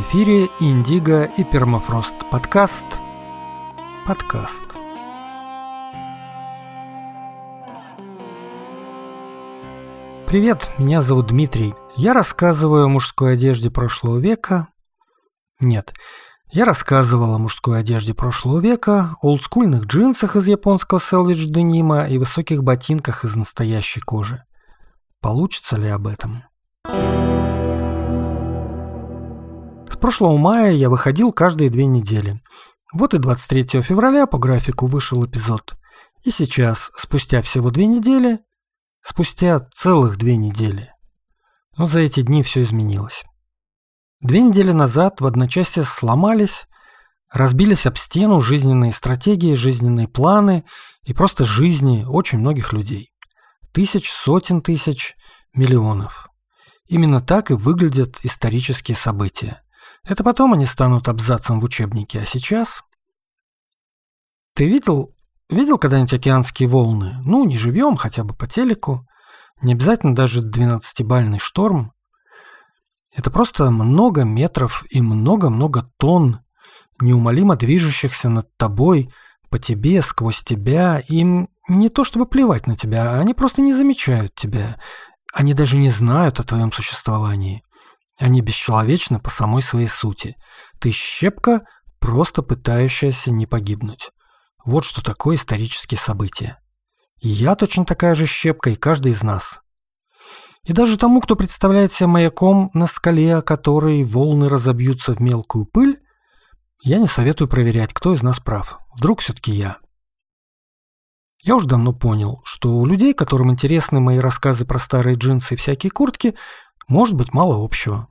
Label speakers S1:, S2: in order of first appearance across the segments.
S1: Эфире Индиго и Пермафрост подкаст. Подкаст. Привет, меня зовут Дмитрий. Я рассказываю о мужской одежде прошлого века. Нет, я рассказывал о мужской одежде прошлого века, олдскульных джинсах из японского селвидж денима и высоких ботинках из настоящей кожи. Получится ли об этом? С прошлого мая я выходил каждые две недели. Вот и 23 февраля по графику вышел эпизод. И сейчас, спустя всего две недели, спустя целых две недели. Но за эти дни все изменилось. Две недели назад в одночасье сломались, разбились об стену жизненные стратегии, жизненные планы и просто жизни очень многих людей. Тысяч, сотен тысяч, миллионов. Именно так и выглядят исторические события. Это потом они станут абзацем в учебнике, а сейчас... Ты видел, видел когда-нибудь океанские волны? Ну, не живем, хотя бы по телеку. Не обязательно даже 12-бальный шторм. Это просто много метров и много-много тонн, неумолимо движущихся над тобой, по тебе, сквозь тебя. Им не то чтобы плевать на тебя, они просто не замечают тебя. Они даже не знают о твоем существовании. Они бесчеловечны по самой своей сути. Ты щепка, просто пытающаяся не погибнуть. Вот что такое исторические события. И я точно такая же щепка, и каждый из нас. И даже тому, кто представляет себя маяком на скале, который волны разобьются в мелкую пыль, я не советую проверять, кто из нас прав. Вдруг все-таки я. Я уже давно понял, что у людей, которым интересны мои рассказы про старые джинсы и всякие куртки, может быть мало общего.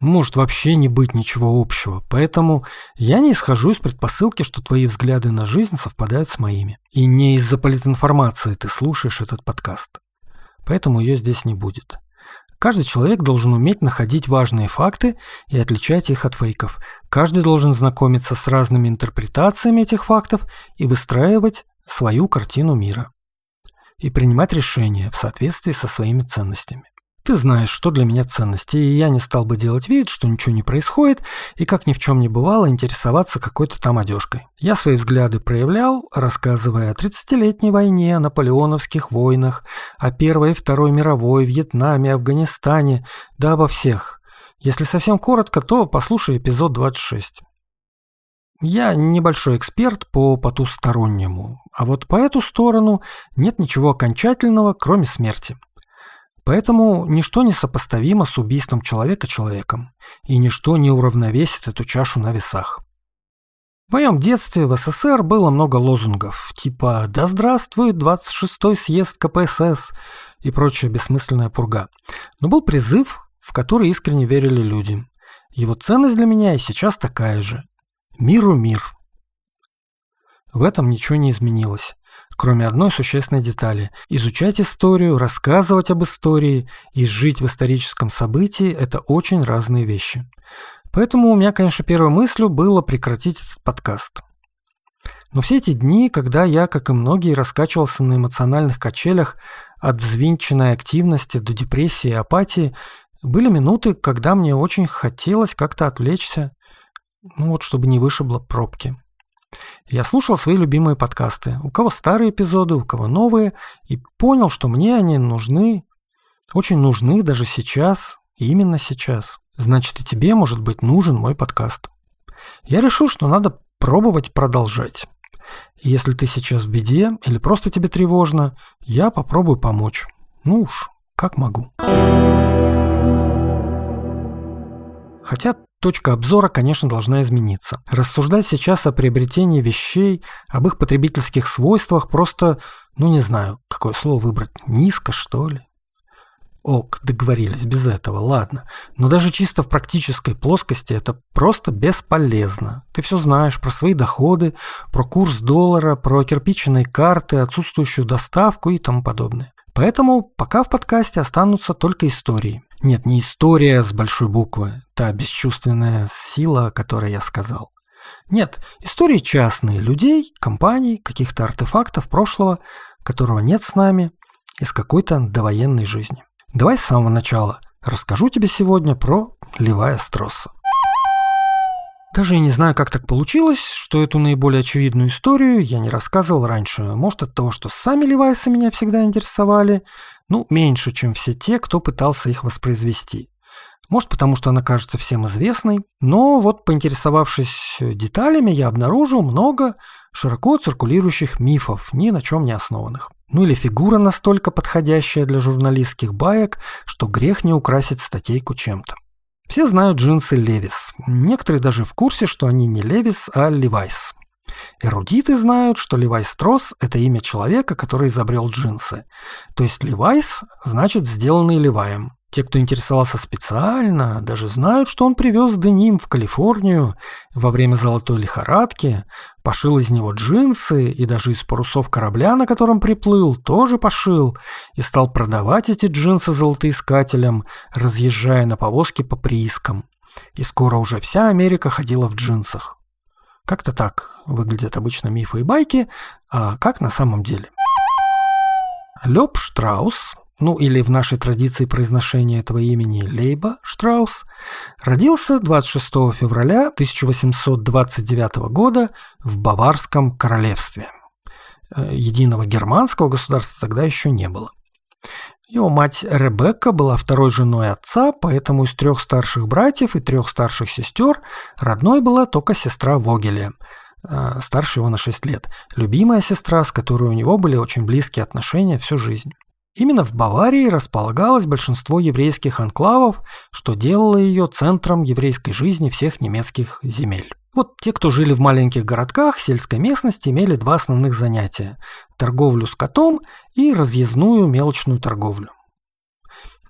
S1: Может вообще не быть ничего общего, поэтому я не исхожу из предпосылки, что твои взгляды на жизнь совпадают с моими. И не из-за политинформации ты слушаешь этот подкаст поэтому ее здесь не будет. Каждый человек должен уметь находить важные факты и отличать их от фейков. Каждый должен знакомиться с разными интерпретациями этих фактов и выстраивать свою картину мира. И принимать решения в соответствии со своими ценностями. Ты знаешь, что для меня ценности, и я не стал бы делать вид, что ничего не происходит, и как ни в чем не бывало интересоваться какой-то там одежкой. Я свои взгляды проявлял, рассказывая о 30-летней войне, о наполеоновских войнах, о Первой и Второй мировой, Вьетнаме, Афганистане, да обо всех. Если совсем коротко, то послушай эпизод 26. Я небольшой эксперт по потустороннему, а вот по эту сторону нет ничего окончательного, кроме смерти. Поэтому ничто не сопоставимо с убийством человека человеком, и ничто не уравновесит эту чашу на весах. В моем детстве в СССР было много лозунгов, типа «Да здравствует 26-й съезд КПСС» и прочая бессмысленная пурга. Но был призыв, в который искренне верили люди. Его ценность для меня и сейчас такая же. Миру мир. В этом ничего не изменилось кроме одной существенной детали. Изучать историю, рассказывать об истории и жить в историческом событии – это очень разные вещи. Поэтому у меня, конечно, первой мыслью было прекратить этот подкаст. Но все эти дни, когда я, как и многие, раскачивался на эмоциональных качелях от взвинченной активности до депрессии и апатии, были минуты, когда мне очень хотелось как-то отвлечься, ну вот, чтобы не вышибло пробки. Я слушал свои любимые подкасты, у кого старые эпизоды, у кого новые, и понял, что мне они нужны, очень нужны даже сейчас, именно сейчас. Значит, и тебе может быть нужен мой подкаст. Я решил, что надо пробовать продолжать. если ты сейчас в беде или просто тебе тревожно, я попробую помочь. Ну уж, как могу. Хотя точка обзора, конечно, должна измениться. Рассуждать сейчас о приобретении вещей, об их потребительских свойствах просто, ну не знаю, какое слово выбрать, низко что ли? Ок, договорились, без этого, ладно. Но даже чисто в практической плоскости это просто бесполезно. Ты все знаешь про свои доходы, про курс доллара, про кирпичные карты, отсутствующую доставку и тому подобное. Поэтому пока в подкасте останутся только истории. Нет, не история с большой буквы, та бесчувственная сила, о которой я сказал. Нет, истории частные, людей, компаний, каких-то артефактов прошлого, которого нет с нами, из какой-то довоенной жизни. Давай с самого начала. Расскажу тебе сегодня про Левая Стросса. Даже и не знаю, как так получилось, что эту наиболее очевидную историю я не рассказывал раньше. Может, от того, что сами Левайсы меня всегда интересовали, ну, меньше, чем все те, кто пытался их воспроизвести. Может, потому что она кажется всем известной. Но вот поинтересовавшись деталями, я обнаружил много широко циркулирующих мифов, ни на чем не основанных. Ну или фигура настолько подходящая для журналистских баек, что грех не украсить статейку чем-то. Все знают джинсы Левис. Некоторые даже в курсе, что они не Левис, а Левайс. Эрудиты знают, что Левай Стросс – это имя человека, который изобрел джинсы. То есть Левайс значит сделанный Леваем. Те, кто интересовался специально, даже знают, что он привез деним в Калифорнию во время золотой лихорадки, пошил из него джинсы и даже из парусов корабля, на котором приплыл, тоже пошил и стал продавать эти джинсы золотоискателям, разъезжая на повозке по приискам. И скоро уже вся Америка ходила в джинсах. Как-то так выглядят обычно мифы и байки, а как на самом деле. Лёб Штраус, ну или в нашей традиции произношения этого имени Лейба Штраус, родился 26 февраля 1829 года в Баварском королевстве. Э, единого германского государства тогда еще не было. Его мать Ребекка была второй женой отца, поэтому из трех старших братьев и трех старших сестер родной была только сестра Вогеля, э, старше его на 6 лет, любимая сестра, с которой у него были очень близкие отношения всю жизнь. Именно в Баварии располагалось большинство еврейских анклавов, что делало ее центром еврейской жизни всех немецких земель. Вот те, кто жили в маленьких городках сельской местности, имели два основных занятия – торговлю скотом и разъездную мелочную торговлю.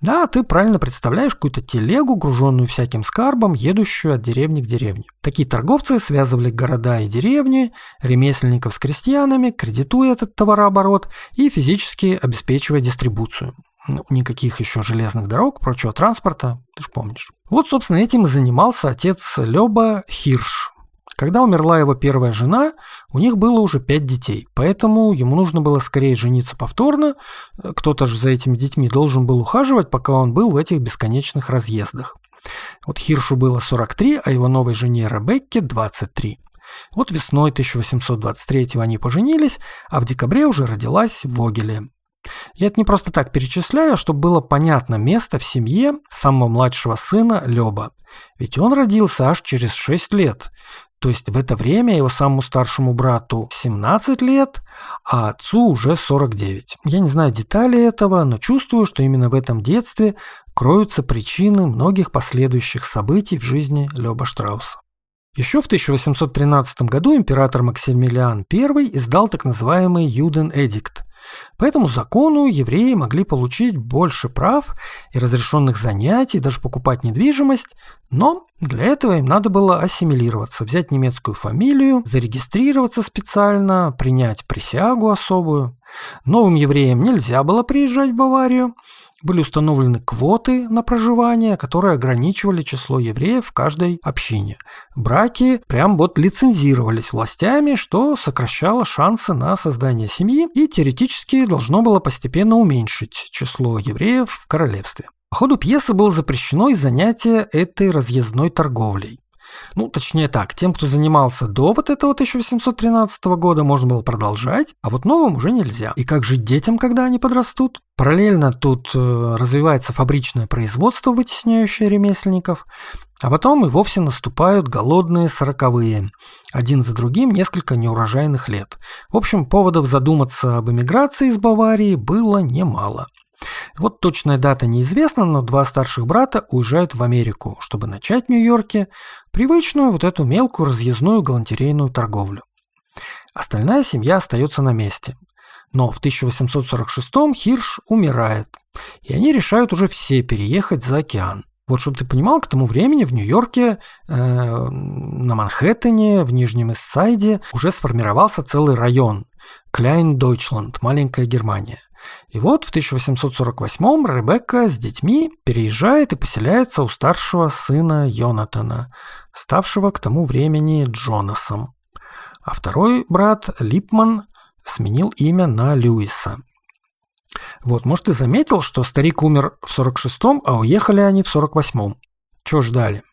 S1: Да, ты правильно представляешь какую-то телегу, груженную всяким скарбом, едущую от деревни к деревне. Такие торговцы связывали города и деревни, ремесленников с крестьянами, кредитуя этот товарооборот и физически обеспечивая дистрибуцию. Ну, никаких еще железных дорог, прочего транспорта, ты же помнишь. Вот, собственно, этим и занимался отец Лёба Хирш. Когда умерла его первая жена, у них было уже пять детей, поэтому ему нужно было скорее жениться повторно. Кто-то же за этими детьми должен был ухаживать, пока он был в этих бесконечных разъездах. Вот Хиршу было 43, а его новой жене Ребекке 23. Вот весной 1823 они поженились, а в декабре уже родилась Вогеле. Я это не просто так перечисляю, а чтобы было понятно место в семье самого младшего сына Лёба. Ведь он родился аж через 6 лет. То есть в это время его самому старшему брату 17 лет, а отцу уже 49. Я не знаю деталей этого, но чувствую, что именно в этом детстве кроются причины многих последующих событий в жизни Лёба Штрауса. Еще в 1813 году император Максимилиан I издал так называемый Юден-эдикт, по этому закону евреи могли получить больше прав и разрешенных занятий, даже покупать недвижимость, но для этого им надо было ассимилироваться, взять немецкую фамилию, зарегистрироваться специально, принять присягу особую. Новым евреям нельзя было приезжать в Баварию, были установлены квоты на проживание, которые ограничивали число евреев в каждой общине. Браки прям вот лицензировались властями, что сокращало шансы на создание семьи и теоретически должно было постепенно уменьшить число евреев в королевстве. По ходу пьесы было запрещено и занятие этой разъездной торговлей. Ну, точнее так, тем, кто занимался до вот этого 1813 года, можно было продолжать, а вот новым уже нельзя. И как жить детям, когда они подрастут? Параллельно тут э, развивается фабричное производство, вытесняющее ремесленников, а потом и вовсе наступают голодные сороковые, один за другим несколько неурожайных лет. В общем, поводов задуматься об эмиграции из Баварии было немало. Вот точная дата неизвестна, но два старших брата уезжают в Америку, чтобы начать в Нью-Йорке привычную вот эту мелкую разъездную галантерейную торговлю. Остальная семья остается на месте. Но в 1846-м Хирш умирает, и они решают уже все переехать за океан. Вот чтобы ты понимал, к тому времени в Нью-Йорке, э, на Манхэттене, в Нижнем Иссайде уже сформировался целый район – Кляйн-Дойчланд, маленькая Германия. И вот в 1848-м Ребекка с детьми переезжает и поселяется у старшего сына Йонатана, ставшего к тому времени Джонасом. А второй брат Липман сменил имя на Льюиса. Вот, может, ты заметил, что старик умер в 46-м, а уехали они в 48-м. Чего ждали?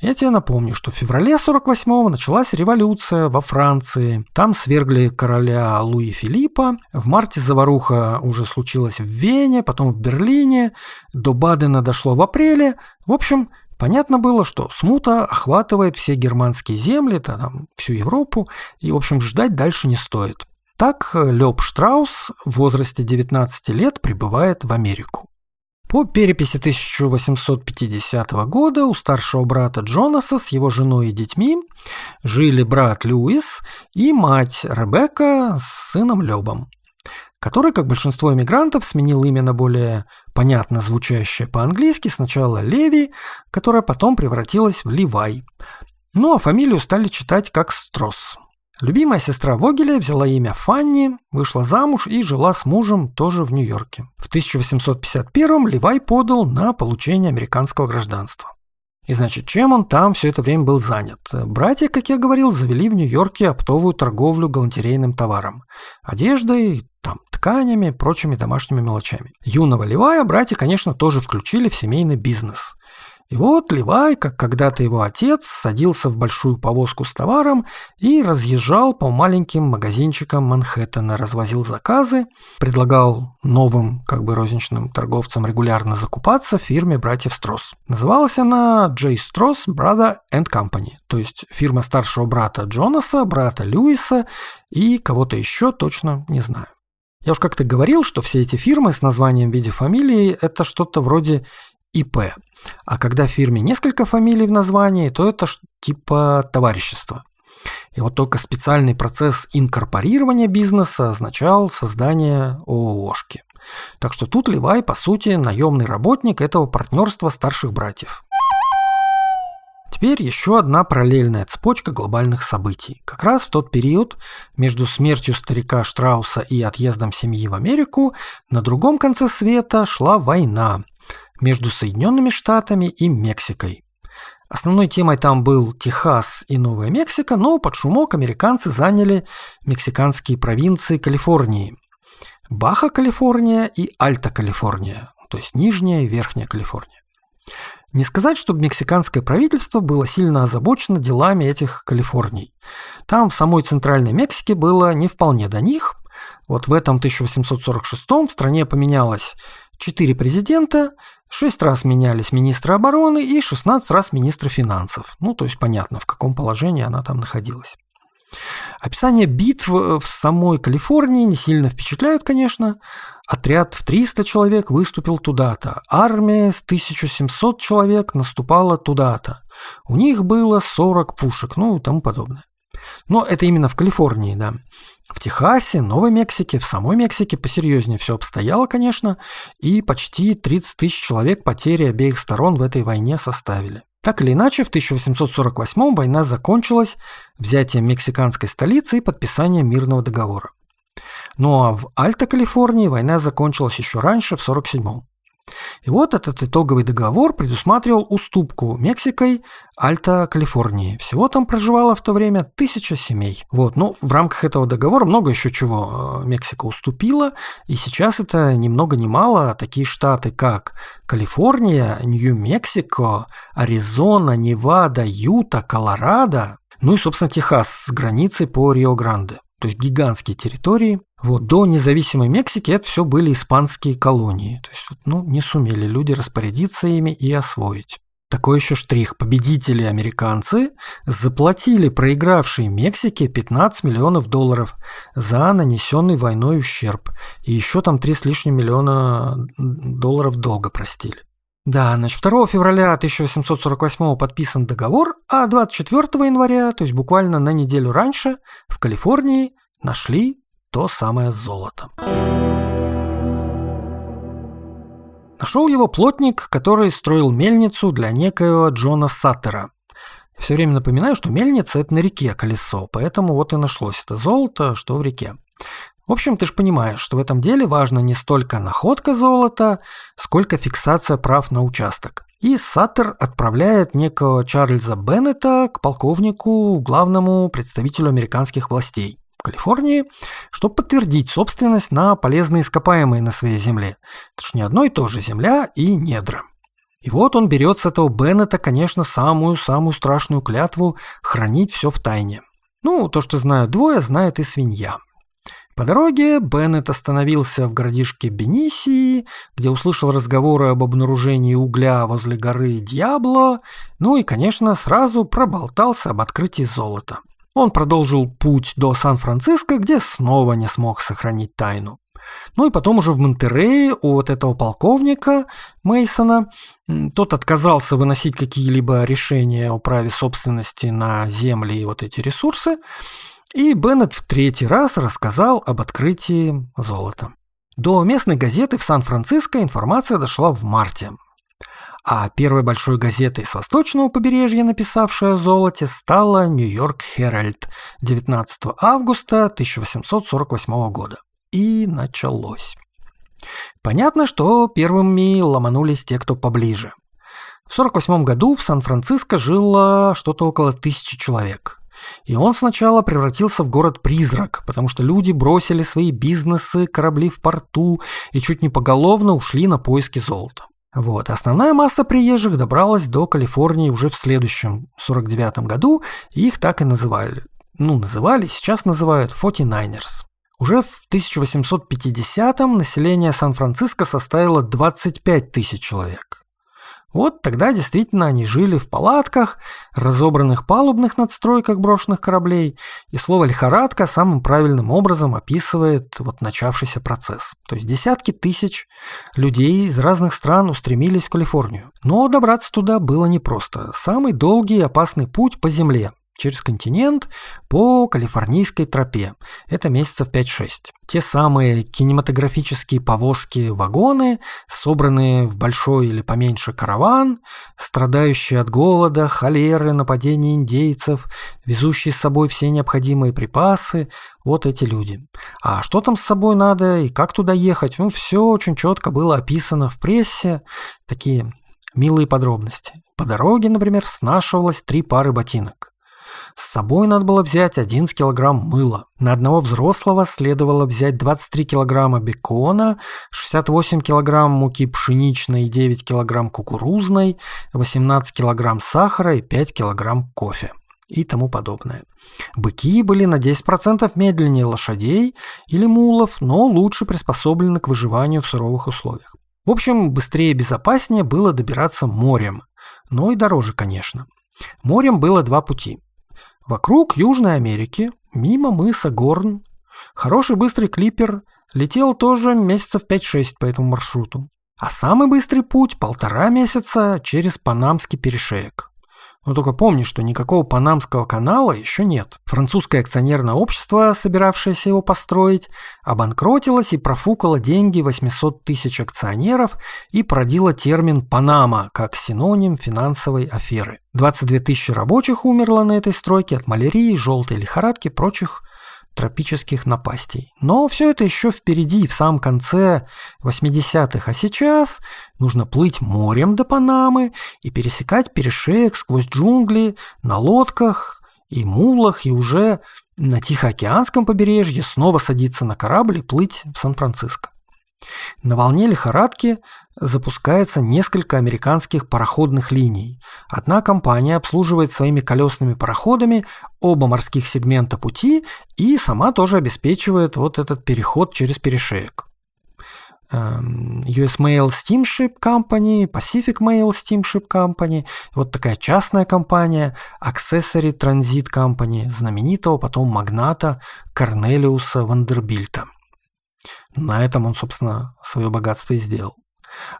S1: Я тебе напомню, что в феврале 48-го началась революция во Франции. Там свергли короля Луи Филиппа. В марте заваруха уже случилась в Вене, потом в Берлине. До Бадена дошло в апреле. В общем, Понятно было, что смута охватывает все германские земли, там, всю Европу, и, в общем, ждать дальше не стоит. Так Лёб Штраус в возрасте 19 лет прибывает в Америку. По переписи 1850 года у старшего брата Джонаса с его женой и детьми жили брат Льюис и мать Ребекка с сыном Лёбом, который, как большинство иммигрантов, сменил имя на более понятно звучащее по-английски сначала Леви, которое потом превратилось в Ливай. Ну а фамилию стали читать как Строс. Любимая сестра Вогеля взяла имя Фанни, вышла замуж и жила с мужем тоже в Нью-Йорке. В 1851-м Левай подал на получение американского гражданства. И значит, чем он там все это время был занят? Братья, как я говорил, завели в Нью-Йорке оптовую торговлю галантерейным товаром. Одеждой, там, тканями, прочими домашними мелочами. Юного Левая братья, конечно, тоже включили в семейный бизнес – и вот Левай, как когда-то его отец, садился в большую повозку с товаром и разъезжал по маленьким магазинчикам Манхэттена, развозил заказы, предлагал новым, как бы розничным торговцам регулярно закупаться в фирме братьев Строс. Называлась она J. Stross Brother and Company, то есть фирма старшего брата Джонаса, брата Льюиса и кого-то еще, точно не знаю. Я уж как-то говорил, что все эти фирмы с названием в виде фамилии – это что-то вроде ИП. А когда в фирме несколько фамилий в названии, то это типа товарищество. И вот только специальный процесс инкорпорирования бизнеса означал создание ООшки. Так что тут Левай, по сути, наемный работник этого партнерства старших братьев. Теперь еще одна параллельная цепочка глобальных событий. Как раз в тот период между смертью старика Штрауса и отъездом семьи в Америку на другом конце света шла война, между Соединенными Штатами и Мексикой. Основной темой там был Техас и Новая Мексика, но под шумок американцы заняли мексиканские провинции Калифорнии. Баха Калифорния и Альта Калифорния, то есть Нижняя и Верхняя Калифорния. Не сказать, чтобы мексиканское правительство было сильно озабочено делами этих Калифорний. Там в самой Центральной Мексике было не вполне до них. Вот в этом 1846 в стране поменялось четыре президента, Шесть раз менялись министры обороны и 16 раз министры финансов. Ну, то есть понятно, в каком положении она там находилась. Описание битв в самой Калифорнии не сильно впечатляют, конечно. Отряд в 300 человек выступил туда-то. Армия с 1700 человек наступала туда-то. У них было 40 пушек, ну и тому подобное. Но это именно в Калифорнии, да. В Техасе, Новой Мексике, в самой Мексике посерьезнее все обстояло, конечно, и почти 30 тысяч человек потери обеих сторон в этой войне составили. Так или иначе, в 1848 война закончилась взятием мексиканской столицы и подписанием мирного договора. Ну а в Альта-Калифорнии война закончилась еще раньше, в 1947 и вот этот итоговый договор предусматривал уступку Мексикой Альта-Калифорнии. Всего там проживало в то время тысяча семей. Вот, ну, в рамках этого договора много еще чего э, Мексика уступила, и сейчас это ни много ни мало такие штаты, как Калифорния, Нью-Мексико, Аризона, Невада, Юта, Колорадо, ну и, собственно, Техас с границей по Рио-Гранде. То есть гигантские территории, вот, до независимой Мексики это все были испанские колонии. То есть, ну, не сумели люди распорядиться ими и освоить. Такой еще штрих. Победители американцы заплатили проигравшей Мексике 15 миллионов долларов за нанесенный войной ущерб. И еще там 3 с лишним миллиона долларов долга простили. Да, значит, 2 февраля 1848 подписан договор, а 24 января, то есть буквально на неделю раньше, в Калифорнии нашли то самое золото. Нашел его плотник, который строил мельницу для некоего Джона Саттера. Все время напоминаю, что мельница – это на реке колесо, поэтому вот и нашлось это золото, что в реке. В общем, ты же понимаешь, что в этом деле важно не столько находка золота, сколько фиксация прав на участок. И Саттер отправляет некого Чарльза Беннета к полковнику, главному представителю американских властей. Калифорнии, чтобы подтвердить собственность на полезные ископаемые на своей земле. Это же не одно и то же земля и недра. И вот он берет с этого Беннета, конечно, самую-самую страшную клятву хранить все в тайне. Ну, то, что знают двое, знает и свинья. По дороге Беннет остановился в городишке Бенисии, где услышал разговоры об обнаружении угля возле горы Дьябло, ну и, конечно, сразу проболтался об открытии золота. Он продолжил путь до Сан-Франциско, где снова не смог сохранить тайну. Ну и потом уже в Монтерее вот этого полковника Мейсона тот отказался выносить какие-либо решения о праве собственности на земли и вот эти ресурсы. И Беннет в третий раз рассказал об открытии золота. До местной газеты в Сан-Франциско информация дошла в марте. А первой большой газетой с восточного побережья, написавшей о золоте, стала Нью-Йорк Herald 19 августа 1848 года. И началось. Понятно, что первыми ломанулись те, кто поближе. В 1948 году в Сан-Франциско жило что-то около тысячи человек – и он сначала превратился в город-призрак, потому что люди бросили свои бизнесы, корабли в порту и чуть не поголовно ушли на поиски золота. Вот. Основная масса приезжих добралась до Калифорнии уже в следующем, 49 году, их так и называли. Ну, называли, сейчас называют 49ers. Уже в 1850-м население Сан-Франциско составило 25 тысяч человек. Вот тогда действительно они жили в палатках, разобранных палубных надстройках брошенных кораблей, и слово «лихорадка» самым правильным образом описывает вот начавшийся процесс. То есть десятки тысяч людей из разных стран устремились в Калифорнию. Но добраться туда было непросто. Самый долгий и опасный путь по земле, через континент по калифорнийской тропе. Это месяцев 5-6. Те самые кинематографические повозки-вагоны, собранные в большой или поменьше караван, страдающие от голода, холеры, нападения индейцев, везущие с собой все необходимые припасы, вот эти люди. А что там с собой надо и как туда ехать, ну все очень четко было описано в прессе, такие милые подробности. По дороге, например, снашивалось три пары ботинок. С собой надо было взять 11 килограмм мыла. На одного взрослого следовало взять 23 килограмма бекона, 68 килограмм муки пшеничной и 9 килограмм кукурузной, 18 килограмм сахара и 5 килограмм кофе и тому подобное. Быки были на 10% медленнее лошадей или мулов, но лучше приспособлены к выживанию в суровых условиях. В общем, быстрее и безопаснее было добираться морем, но и дороже, конечно. Морем было два пути. Вокруг Южной Америки, мимо мыса Горн, хороший быстрый клипер летел тоже месяцев 5-6 по этому маршруту. А самый быстрый путь – полтора месяца через Панамский перешеек. Но только помни, что никакого Панамского канала еще нет. Французское акционерное общество, собиравшееся его построить, обанкротилось и профукало деньги 800 тысяч акционеров и породило термин «Панама» как синоним финансовой аферы. 22 тысячи рабочих умерло на этой стройке от малярии, желтой лихорадки прочих тропических напастей. Но все это еще впереди, в самом конце 80-х. А сейчас нужно плыть морем до Панамы и пересекать перешеек сквозь джунгли на лодках и мулах, и уже на Тихоокеанском побережье снова садиться на корабль и плыть в Сан-Франциско. На волне лихорадки запускается несколько американских пароходных линий. Одна компания обслуживает своими колесными пароходами оба морских сегмента пути и сама тоже обеспечивает вот этот переход через перешеек. Эм, US Mail Steamship Company, Pacific Mail Steamship Company, вот такая частная компания, Accessory Transit Company, знаменитого потом магната Корнелиуса Вандербильта. На этом он, собственно, свое богатство и сделал.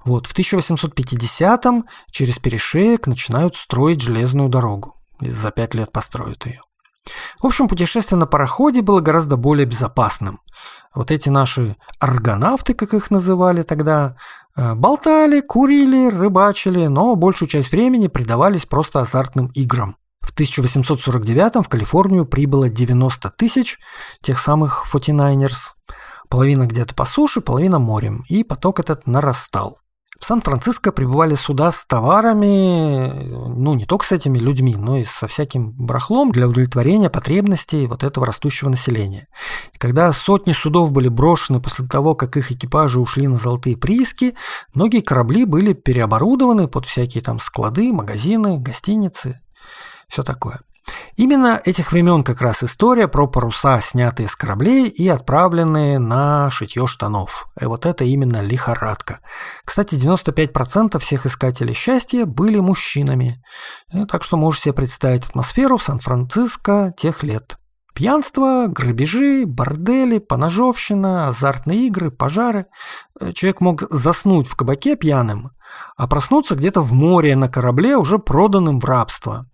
S1: Вот, в 1850-м через перешеек начинают строить железную дорогу. За пять лет построят ее. В общем, путешествие на пароходе было гораздо более безопасным. Вот эти наши аргонавты, как их называли тогда, э, болтали, курили, рыбачили, но большую часть времени предавались просто азартным играм. В 1849 в Калифорнию прибыло 90 тысяч тех самых 49ers, Половина где-то по суше, половина морем, и поток этот нарастал. В Сан-Франциско прибывали суда с товарами, ну, не только с этими людьми, но и со всяким барахлом для удовлетворения потребностей вот этого растущего населения. И когда сотни судов были брошены после того, как их экипажи ушли на золотые прииски, многие корабли были переоборудованы под всякие там склады, магазины, гостиницы, все такое. Именно этих времен как раз история про паруса, снятые с кораблей и отправленные на шитье штанов. И вот это именно лихорадка. Кстати, 95% всех искателей счастья были мужчинами. И так что можете себе представить атмосферу в Сан-Франциско тех лет. Пьянство, грабежи, бордели, поножовщина, азартные игры, пожары. Человек мог заснуть в кабаке пьяным, а проснуться где-то в море на корабле, уже проданным в рабство.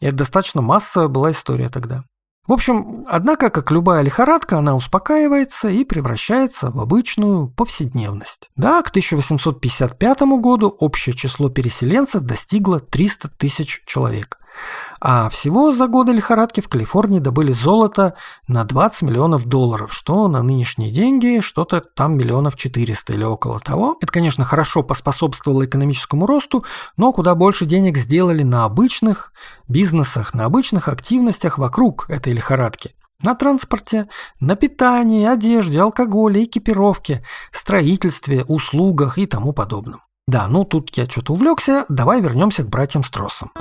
S1: И это достаточно массовая была история тогда. В общем, однако, как любая лихорадка, она успокаивается и превращается в обычную повседневность. Да, к 1855 году общее число переселенцев достигло 300 тысяч человек. А всего за годы лихорадки в Калифорнии добыли золото на 20 миллионов долларов, что на нынешние деньги что-то там миллионов 400 или около того. Это, конечно, хорошо поспособствовало экономическому росту, но куда больше денег сделали на обычных бизнесах, на обычных активностях вокруг этой лихорадки. На транспорте, на питании, одежде, алкоголе, экипировке, строительстве, услугах и тому подобном. Да, ну тут я что-то увлекся, давай вернемся к братьям Строссам.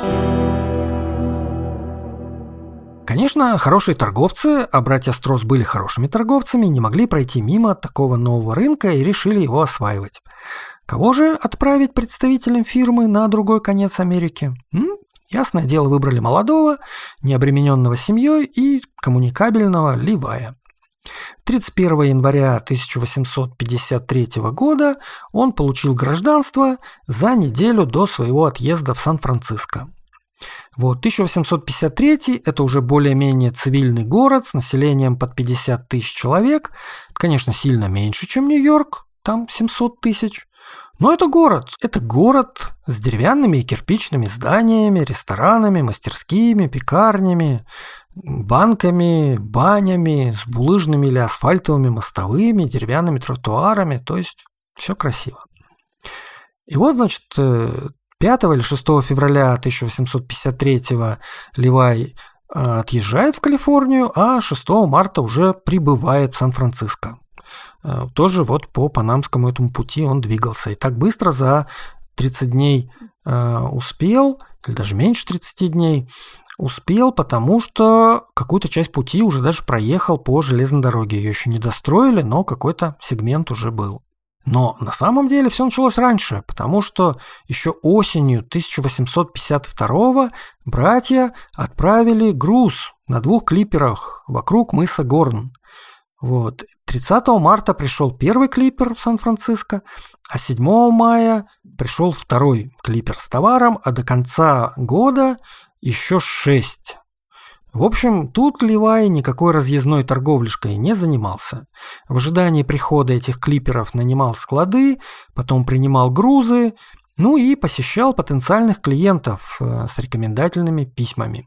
S1: Конечно, хорошие торговцы, а братья Строс были хорошими торговцами, не могли пройти мимо такого нового рынка и решили его осваивать. Кого же отправить представителем фирмы на другой конец Америки? М? Ясное дело, выбрали молодого, необремененного семьей и коммуникабельного Ливая. 31 января 1853 года он получил гражданство за неделю до своего отъезда в Сан-Франциско. Вот, 1853 – это уже более-менее цивильный город с населением под 50 тысяч человек. Конечно, сильно меньше, чем Нью-Йорк, там 700 тысяч. Но это город. Это город с деревянными и кирпичными зданиями, ресторанами, мастерскими, пекарнями, банками, банями, с булыжными или асфальтовыми мостовыми, деревянными тротуарами. То есть все красиво. И вот, значит, э, 5 или 6 февраля 1853 Ливай э, отъезжает в Калифорнию, а 6 марта уже прибывает в Сан-Франциско. Э, тоже вот по панамскому этому пути он двигался. И так быстро за 30 дней э, успел, или даже меньше 30 дней, успел, потому что какую-то часть пути уже даже проехал по железной дороге. Ее еще не достроили, но какой-то сегмент уже был. Но на самом деле все началось раньше, потому что еще осенью 1852 братья отправили груз на двух клиперах вокруг мыса Горн. Вот. 30 марта пришел первый клипер в Сан-Франциско, а 7 мая пришел второй клипер с товаром, а до конца года еще 6 в общем, тут Левай никакой разъездной торговлишкой не занимался. В ожидании прихода этих клиперов нанимал склады, потом принимал грузы, ну и посещал потенциальных клиентов э, с рекомендательными письмами.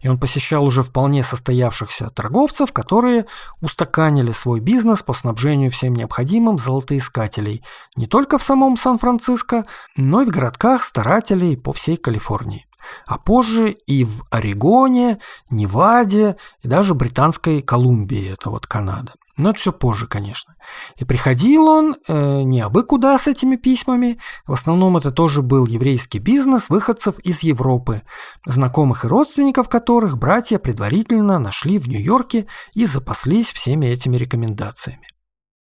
S1: И он посещал уже вполне состоявшихся торговцев, которые устаканили свой бизнес по снабжению всем необходимым золотоискателей не только в самом Сан-Франциско, но и в городках старателей по всей Калифорнии а позже и в Орегоне, Неваде и даже Британской Колумбии, это вот Канада. Но это все позже, конечно. И приходил он э, не абы куда с этими письмами. В основном это тоже был еврейский бизнес выходцев из Европы, знакомых и родственников которых братья предварительно нашли в Нью-Йорке и запаслись всеми этими рекомендациями.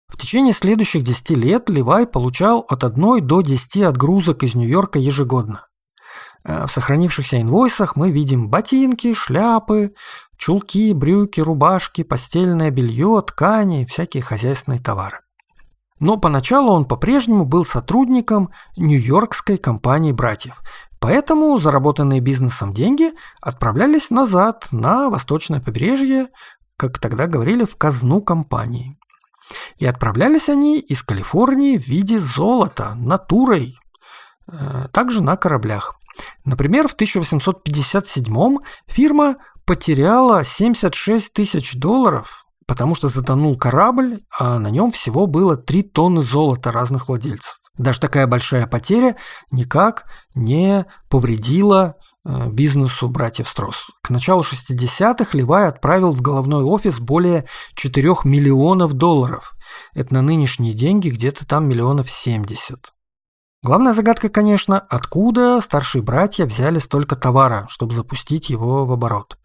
S1: В течение следующих 10 лет Левай получал от 1 до 10 отгрузок из Нью-Йорка ежегодно. Э, в сохранившихся инвойсах мы видим ботинки, шляпы, чулки, брюки, рубашки, постельное белье, ткани, всякие хозяйственные товары. Но поначалу он по-прежнему был сотрудником Нью-Йоркской компании братьев, поэтому заработанные бизнесом деньги отправлялись назад на восточное побережье, как тогда говорили, в казну компании. И отправлялись они из Калифорнии в виде золота, натурой, э, также на кораблях. Например, в 1857 фирма потеряла 76 тысяч долларов, потому что затонул корабль, а на нем всего было 3 тонны золота разных владельцев. Даже такая большая потеря никак не повредила э, бизнесу братьев Строс. К началу 60-х Левай отправил в головной офис более 4 миллионов долларов. Это на нынешние деньги где-то там миллионов 70. Главная загадка, конечно, откуда старшие братья взяли столько товара, чтобы запустить его в оборот.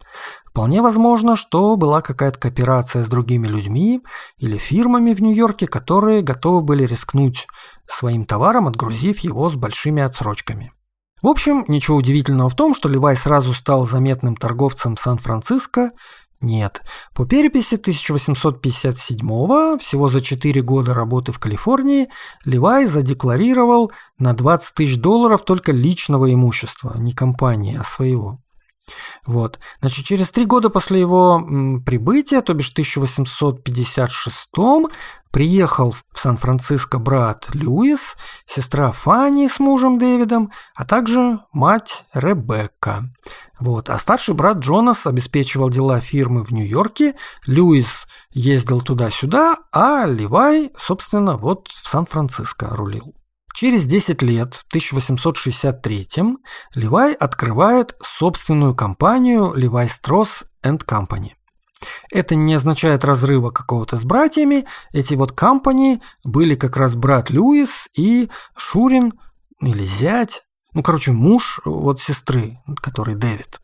S1: Вполне возможно, что была какая-то кооперация с другими людьми или фирмами в Нью-Йорке, которые готовы были рискнуть своим товаром, отгрузив его с большими отсрочками. В общем, ничего удивительного в том, что Левай сразу стал заметным торговцем в Сан-Франциско. Нет. По переписи 1857 всего за 4 года работы в Калифорнии, Левай задекларировал на 20 тысяч долларов только личного имущества, не компании, а своего. Вот. Значит, через три года после его прибытия, то бишь в 1856 приехал в Сан-Франциско брат Льюис, сестра Фанни с мужем Дэвидом, а также мать Ребекка. Вот. А старший брат Джонас обеспечивал дела фирмы в Нью-Йорке, Льюис ездил туда-сюда, а Левай, собственно, вот в Сан-Франциско рулил. Через 10 лет, в 1863 Левай открывает собственную компанию Levi Strauss Company. Это не означает разрыва какого-то с братьями. Эти вот компании были как раз брат Льюис и Шурин или зять, ну, короче, муж вот сестры, который Дэвид.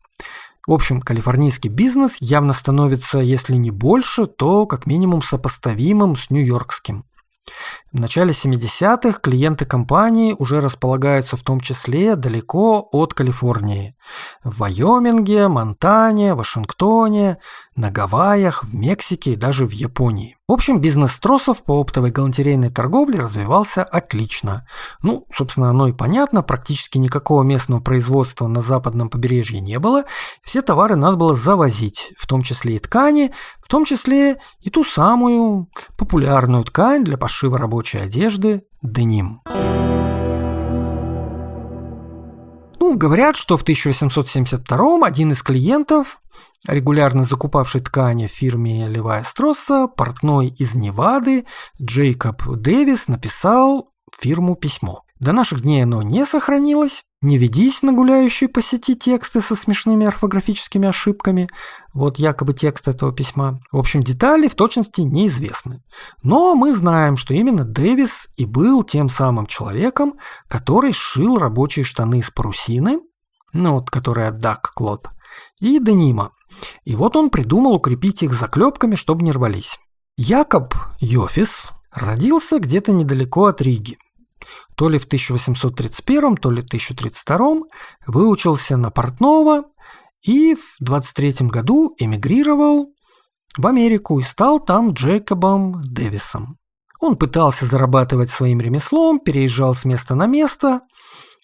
S1: В общем, калифорнийский бизнес явно становится, если не больше, то как минимум сопоставимым с нью-йоркским. В начале 70-х клиенты компании уже располагаются в том числе далеко от Калифорнии. В Вайоминге, Монтане, Вашингтоне, на Гавайях, в Мексике и даже в Японии. В общем, бизнес тросов по оптовой галантерейной торговле развивался отлично. Ну, собственно, оно и понятно, практически никакого местного производства на западном побережье не было. Все товары надо было завозить, в том числе и ткани, в том числе и ту самую популярную ткань для пошива рабочей одежды – деним. Говорят, что в 1872 один из клиентов регулярно закупавший ткани в фирме Левая Стросса, портной из Невады Джейкоб Дэвис написал фирму письмо. До наших дней оно не сохранилось. Не ведись на гуляющие по сети тексты со смешными орфографическими ошибками. Вот якобы текст этого письма. В общем, детали в точности неизвестны. Но мы знаем, что именно Дэвис и был тем самым человеком, который сшил рабочие штаны из парусины, ну вот, которые Дак Клод, и денима. И вот он придумал укрепить их заклепками, чтобы не рвались. Якоб Йофис родился где-то недалеко от Риги. То ли в 1831, то ли в 1032 выучился на портного и в 23 году эмигрировал в Америку и стал там Джейкобом Дэвисом. Он пытался зарабатывать своим ремеслом, переезжал с места на место,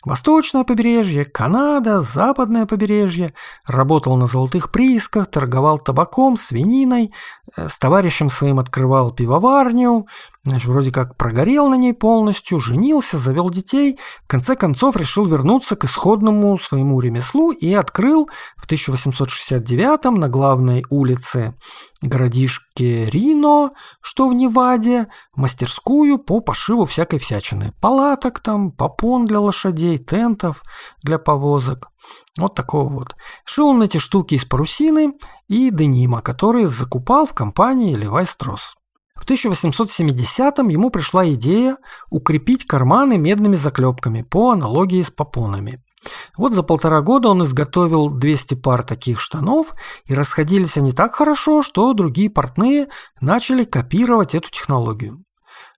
S1: Восточное побережье, Канада, западное побережье. Работал на золотых приисках, торговал табаком, свининой. Э, с товарищем своим открывал пивоварню. Значит, вроде как прогорел на ней полностью, женился, завел детей. В конце концов решил вернуться к исходному своему ремеслу и открыл в 1869 на главной улице городишке Рино, что в Неваде, мастерскую по пошиву всякой всячины. Палаток там, попон для лошадей, тентов для повозок. Вот такого вот. Шил он эти штуки из парусины и денима, которые закупал в компании Левай Строс. В 1870-м ему пришла идея укрепить карманы медными заклепками по аналогии с попонами. Вот за полтора года он изготовил 200 пар таких штанов, и расходились они так хорошо, что другие портные начали копировать эту технологию.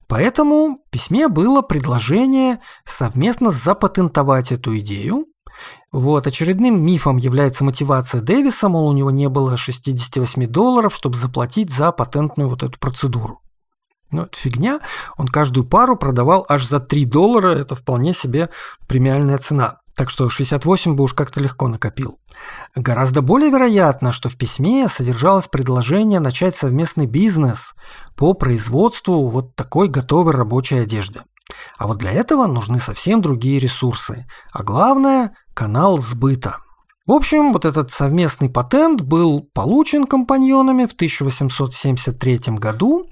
S1: Поэтому в письме было предложение совместно запатентовать эту идею. Вот, очередным мифом является мотивация Дэвиса, мол, у него не было 68 долларов, чтобы заплатить за патентную вот эту процедуру. Ну, это фигня. Он каждую пару продавал аж за 3 доллара. Это вполне себе премиальная цена. Так что 68 бы уж как-то легко накопил. Гораздо более вероятно, что в письме содержалось предложение начать совместный бизнес по производству вот такой готовой рабочей одежды. А вот для этого нужны совсем другие ресурсы. А главное – канал сбыта. В общем, вот этот совместный патент был получен компаньонами в 1873 году,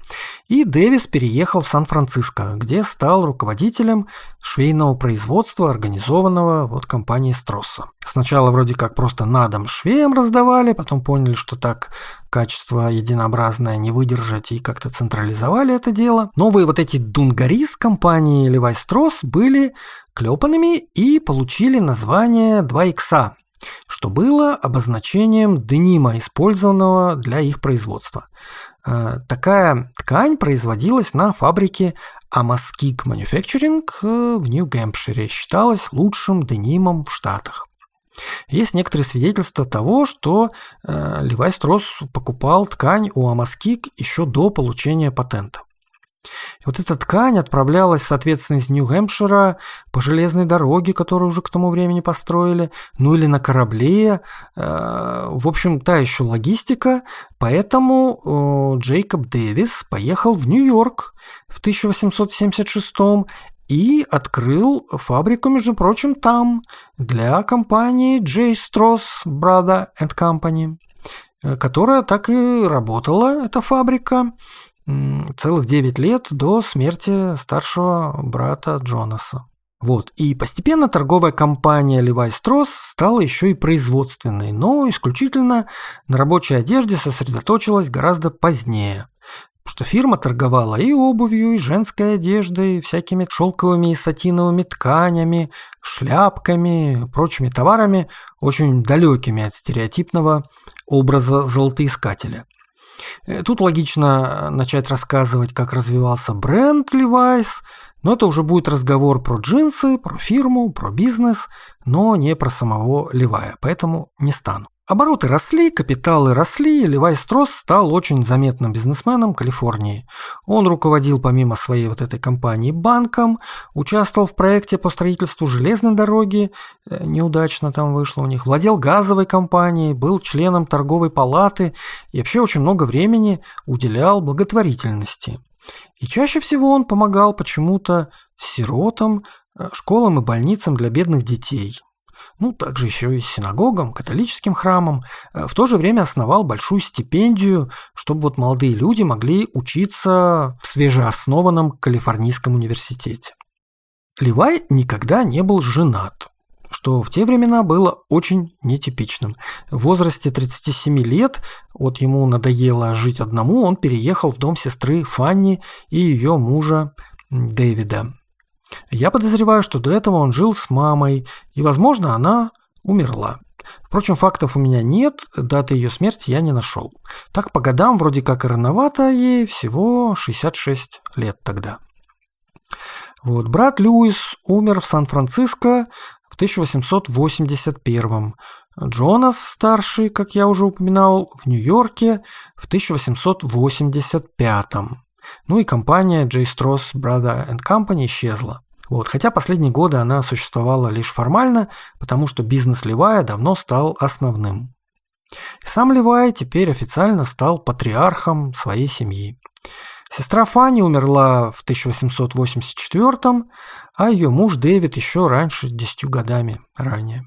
S1: и Дэвис переехал в Сан-Франциско, где стал руководителем швейного производства, организованного вот компанией Стросса. Сначала вроде как просто на дом швеям раздавали, потом поняли, что так качество единообразное не выдержать и как-то централизовали это дело. Новые вот эти Дунгарис компании Levi Strauss были клепанными и получили название 2 икса что было обозначением денима, использованного для их производства. Э, такая ткань производилась на фабрике Amaskik Manufacturing э, в Нью-Гэмпшире, считалась лучшим денимом в Штатах. Есть некоторые свидетельства того, что э, Левай Стросс покупал ткань у Amaskik еще до получения патента. И вот эта ткань отправлялась, соответственно, из Нью-Гэмпшира по железной дороге, которую уже к тому времени построили, ну или на корабле. Э, в общем, та еще логистика. Поэтому э, Джейкоб Дэвис поехал в Нью-Йорк в 1876 и открыл фабрику, между прочим, там для компании J. Stross Brother and Company, которая так и работала, эта фабрика целых 9 лет до смерти старшего брата Джонаса. Вот. И постепенно торговая компания Levi Strauss стала еще и производственной, но исключительно на рабочей одежде сосредоточилась гораздо позднее. Что фирма торговала и обувью, и женской одеждой, всякими шелковыми и сатиновыми тканями, шляпками, прочими товарами, очень далекими от стереотипного образа золотоискателя – тут логично э, начать рассказывать, как развивался бренд Levi's, но это уже будет разговор про джинсы, про фирму, про бизнес, но не про самого Левая, поэтому не стану. Обороты росли, капиталы росли, и Левай Стросс стал очень заметным бизнесменом Калифорнии. Он руководил помимо своей вот этой компании банком, участвовал в проекте по строительству железной дороги, э, неудачно там вышло у них, владел газовой компанией, был членом торговой палаты и вообще очень много времени уделял благотворительности. И чаще всего он помогал почему-то сиротам, э, школам и больницам для бедных детей ну, также еще и синагогам, католическим храмам, э, в то же время основал большую стипендию, чтобы вот молодые люди могли учиться в свежеоснованном Калифорнийском университете. Левай никогда не был женат, что в те времена было очень нетипичным. В возрасте 37 лет, вот ему надоело жить одному, он переехал в дом сестры Фанни и ее мужа Дэвида. Я подозреваю, что до этого он жил с мамой, и, возможно, она умерла. Впрочем, фактов у меня нет, даты ее смерти я не нашел. Так по годам вроде как и рановато, ей всего 66 лет тогда. Вот, брат Льюис умер в Сан-Франциско в 1881 Джонас, старший, как я уже упоминал, в Нью-Йорке в 1885 ну и компания J. Stross Brother and Company исчезла. Вот, хотя последние годы она существовала лишь формально, потому что бизнес Левая давно стал основным. Сам Левай теперь официально стал патриархом своей семьи. Сестра Фанни умерла в 1884 а ее муж Дэвид еще раньше, десятью годами ранее.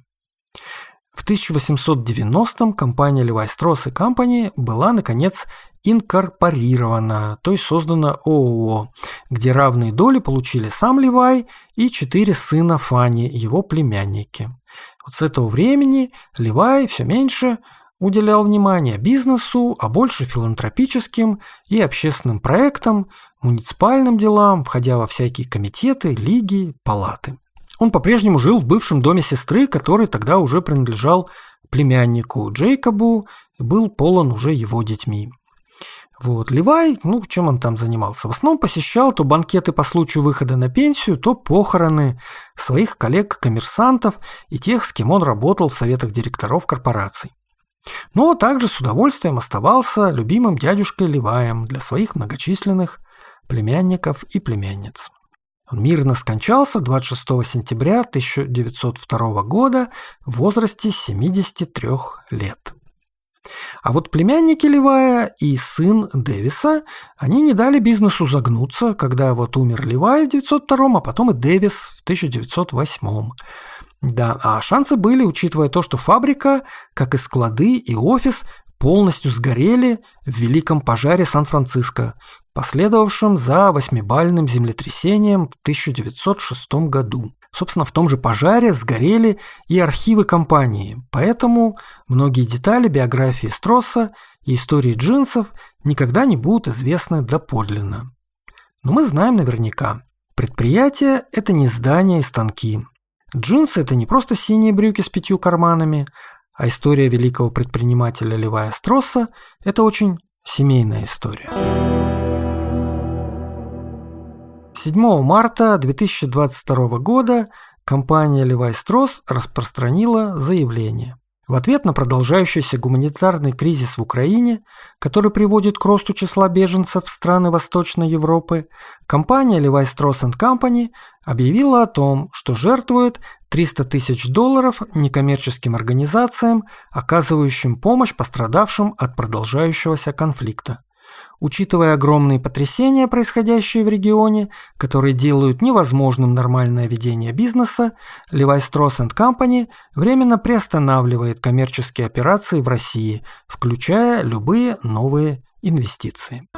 S1: В 1890-м компания Levi Strauss Company была, наконец, инкорпорирована, то есть создана ООО, где равные доли получили сам Левай и четыре сына Фани, его племянники. Вот с этого времени Левай все меньше уделял внимание бизнесу, а больше филантропическим и общественным проектам, муниципальным делам, входя во всякие комитеты, лиги, палаты. Он по-прежнему жил в бывшем доме сестры, который тогда уже принадлежал племяннику Джейкобу и был полон уже его детьми. Вот. Левай, ну, чем он там занимался? В основном посещал то банкеты по случаю выхода на пенсию, то похороны своих коллег-коммерсантов и тех, с кем он работал в советах директоров корпораций. Но также с удовольствием оставался любимым дядюшкой Леваем для своих многочисленных племянников и племянниц. Он мирно скончался 26 сентября 1902 года в возрасте 73 лет. А вот племянники Левая и сын Дэвиса, они не дали бизнесу загнуться, когда вот умер Левай в 902 а потом и Дэвис в 1908 Да, а шансы были, учитывая то, что фабрика, как и склады и офис, полностью сгорели в великом пожаре Сан-Франциско, последовавшем за восьмибальным землетрясением в 1906 году. Собственно, в том же пожаре сгорели и архивы компании, поэтому многие детали биографии Стросса и истории джинсов никогда не будут известны доподлинно. Но мы знаем наверняка, предприятие – это не здания и станки. Джинсы – это не просто синие брюки с пятью карманами, а история великого предпринимателя Левая Стросса – это очень семейная история. 7 марта 2022 года компания Levi Strauss распространила заявление. В ответ на продолжающийся гуманитарный кризис в Украине, который приводит к росту числа беженцев в страны Восточной Европы, компания Levi Strauss Company объявила о том, что жертвует 300 тысяч долларов некоммерческим организациям, оказывающим помощь пострадавшим от продолжающегося конфликта. Учитывая огромные потрясения, происходящие в регионе, которые делают невозможным нормальное ведение бизнеса, Levi Strauss Company временно приостанавливает коммерческие операции в России, включая любые новые инвестиции.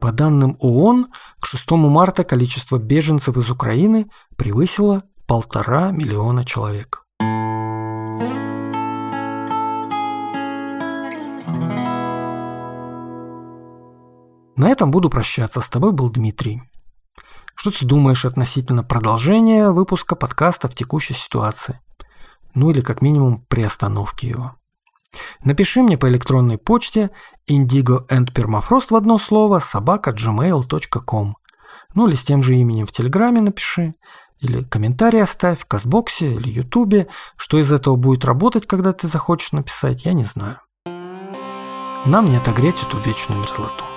S1: По данным ООН, к 6 марта количество беженцев из Украины превысило полтора миллиона человек. На этом буду прощаться. С тобой был Дмитрий. Что ты думаешь относительно продолжения выпуска подкаста в текущей ситуации? Ну или как минимум приостановки его. Напиши мне по электронной почте indigo and permafrost в одно слово собака gmail.com Ну или с тем же именем в Телеграме напиши. Или комментарий оставь в Казбоксе или Ютубе. Что из этого будет работать, когда ты захочешь написать, я не знаю. Нам не отогреть эту вечную мерзлоту.